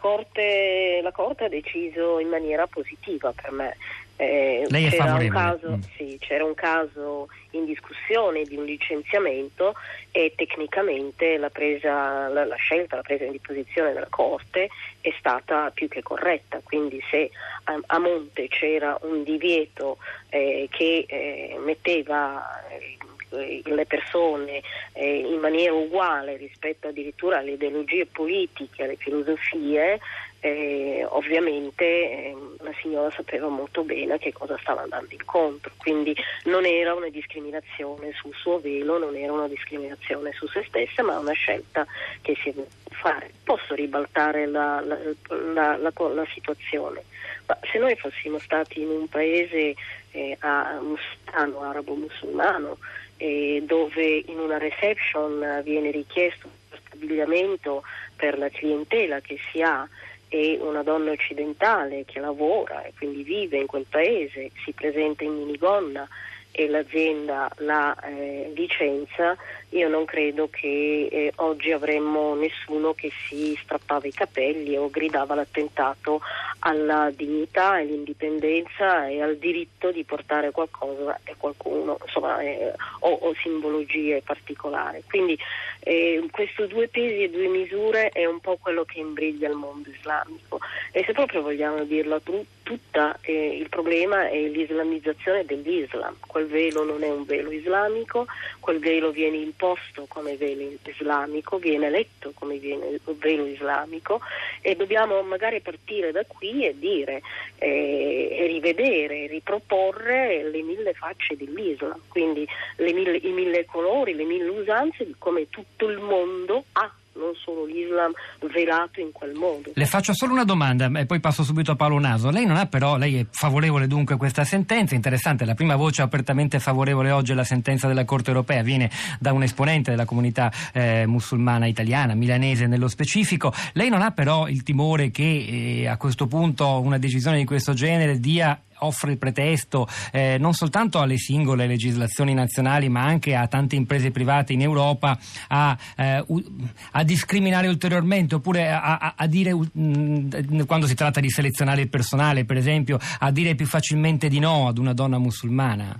corte, la Corte ha deciso in maniera positiva per me. Eh, Lei è favorevole? Un caso, mm. sì, c'era un caso in discussione di un licenziamento e tecnicamente la, presa, la, la, scelta, la presa di posizione della Corte è stata più che corretta. Quindi se a, a monte c'era un divieto eh, che eh, metteva eh, le persone eh, in maniera uguale rispetto addirittura alle ideologie politiche, alle filosofie, eh, ovviamente eh, la signora sapeva molto bene a che cosa stava andando incontro, quindi non era una discriminazione sul suo velo, non era una discriminazione su se stessa, ma una scelta che si è voluta fare. Posso ribaltare la, la, la, la situazione, ma se noi fossimo stati in un paese eh, musulmano, arabo-musulmano, eh, dove in una reception viene richiesto uno stabilimento per la clientela che si ha e una donna occidentale che lavora e quindi vive in quel paese, si presenta in minigonna e l'azienda la eh, licenza, io non credo che eh, oggi avremmo nessuno che si strappava i capelli o gridava l'attentato alla dignità e all'indipendenza e al diritto di portare qualcosa e qualcuno, insomma, eh, o, o, simbologie particolari. Quindi eh, questo due pesi e due misure è un po' quello che imbriglia il mondo islamico e se proprio vogliamo dirla tu, tutta, eh, il problema è l'islamizzazione dell'Islam. Quel velo non è un velo islamico, quel velo viene imposto come velo islamico, viene letto come viene velo islamico e dobbiamo magari partire da qui e dire eh, e rivedere, riproporre le mille facce dell'Islam, quindi mille, i mille colori, le mille usanze di come tutto il mondo ha non solo l'Islam velato in quel modo. Le faccio solo una domanda e poi passo subito a Paolo Naso. Lei non ha però, lei è favorevole dunque a questa sentenza, interessante, la prima voce apertamente favorevole oggi alla sentenza della Corte europea viene da un esponente della comunità eh, musulmana italiana, milanese nello specifico. Lei non ha però il timore che eh, a questo punto una decisione di questo genere dia offre il pretesto eh, non soltanto alle singole legislazioni nazionali ma anche a tante imprese private in Europa a, eh, a discriminare ulteriormente oppure a, a, a dire mh, quando si tratta di selezionare il personale per esempio a dire più facilmente di no ad una donna musulmana?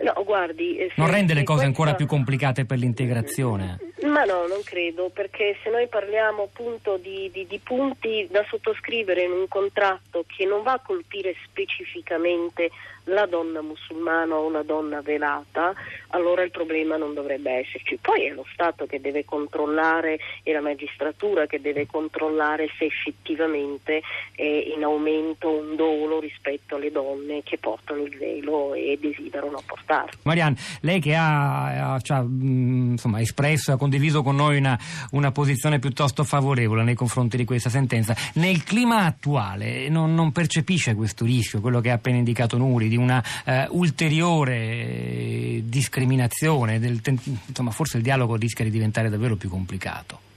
No, guardi, eh, non rende le cose questa... ancora più complicate per l'integrazione? Ma no, non credo, perché se noi parliamo appunto di, di, di, punti da sottoscrivere in un contratto che non va a colpire specificamente la donna musulmana o una donna velata, allora il problema non dovrebbe esserci. Poi è lo Stato che deve controllare e la magistratura che deve controllare se effettivamente è in aumento un dolo rispetto alle donne che portano il velo e desiderano portarlo. Marianne, lei che ha, ha cioè, insomma, espresso e ha condiviso con noi una, una, posizione piuttosto favorevole nei confronti di questa sentenza, nel clima attuale non, non percepisce questo rischio, quello che ha appena indicato Nuri, di una eh, ulteriore discriminazione, del, insomma forse il dialogo rischia di diventare davvero più complicato.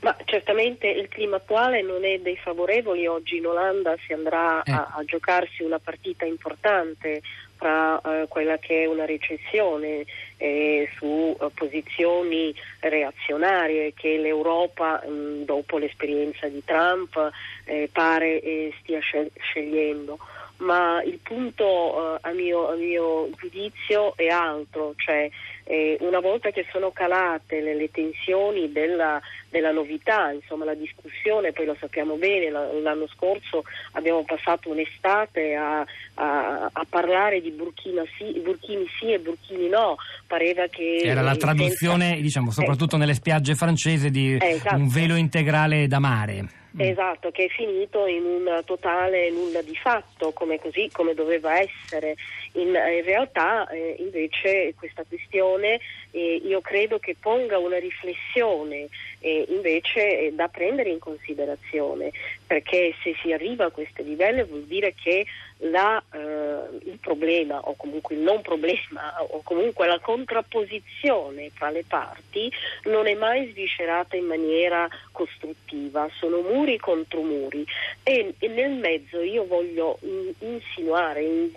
Ma certamente il clima attuale non è dei favorevoli, oggi in Olanda si andrà eh. a, a, giocarsi una partita importante fra eh, quella che è una recessione eh, su uh, posizioni reazionarie che l'Europa mh, mm, dopo l'esperienza di Trump eh, pare eh, stia scegliendo ma il punto uh, a, mio, a, mio, giudizio è altro, cioè eh, una volta che sono calate le, le tensioni della, della, novità, insomma la discussione, poi lo sappiamo bene, l'anno scorso abbiamo passato un'estate a, a, a parlare di Burkina sì, Burkini sì e Burkini no, pareva che... Era la traduzione, senza... diciamo, soprattutto eh, nelle spiagge francesi di eh, esatto. un velo integrale da mare. Mm. Esatto, che è finito in un totale nulla di fatto, come, così, come doveva essere. In, in realtà eh, invece questa questione persone eh, io credo che ponga una riflessione eh, invece da prendere in considerazione, perché se si arriva a questo livello vuol dire che la, eh, il problema o comunque il non problema o comunque la contrapposizione tra le parti non è mai sviscerata in maniera costruttiva, sono muri contro muri. E, e nel mezzo io voglio in, insinuare, in,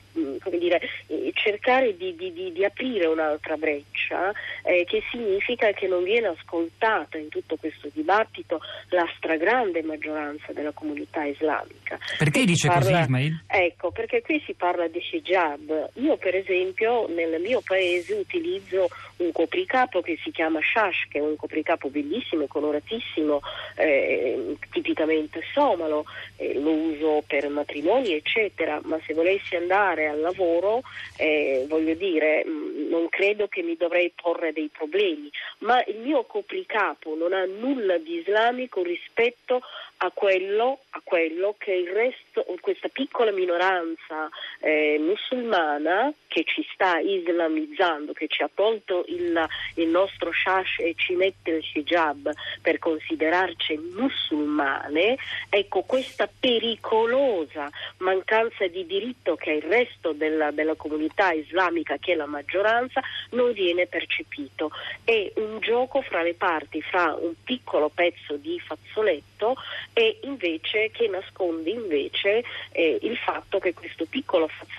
dire, cercare di, di, di, aprire un'altra breccia eh, che significa che non viene ascoltata in tutto questo dibattito la stragrande maggioranza della comunità islamica. Perché qui dice parla, così Ismail? Ecco, perché qui si parla di hijab. Io per esempio nel mio paese utilizzo un copricapo che si chiama shash, che è un copricapo bellissimo, coloratissimo, eh, tipicamente somalo, eh, lo uso per matrimoni eccetera, ma se volessi andare al lavoro, eh, voglio dire, mh, mm, non credo che mi dovrei porre dei problemi, ma il mio copricapo non ha nulla di islamico rispetto a quello, a quello che il resto, questa piccola minoranza eh, musulmana che ci sta islamizzando, che ci ha tolto il, il nostro shash e ci mette il hijab per considerarci musulmane, ecco questa pericolosa mancanza di diritto che il resto della, della comunità islamica, che è la maggioranza, non viene percepito. È un gioco fra le parti, fra un piccolo pezzo di fazzoletto e invece che nasconde invece eh, il fatto che questo piccolo fazzoletto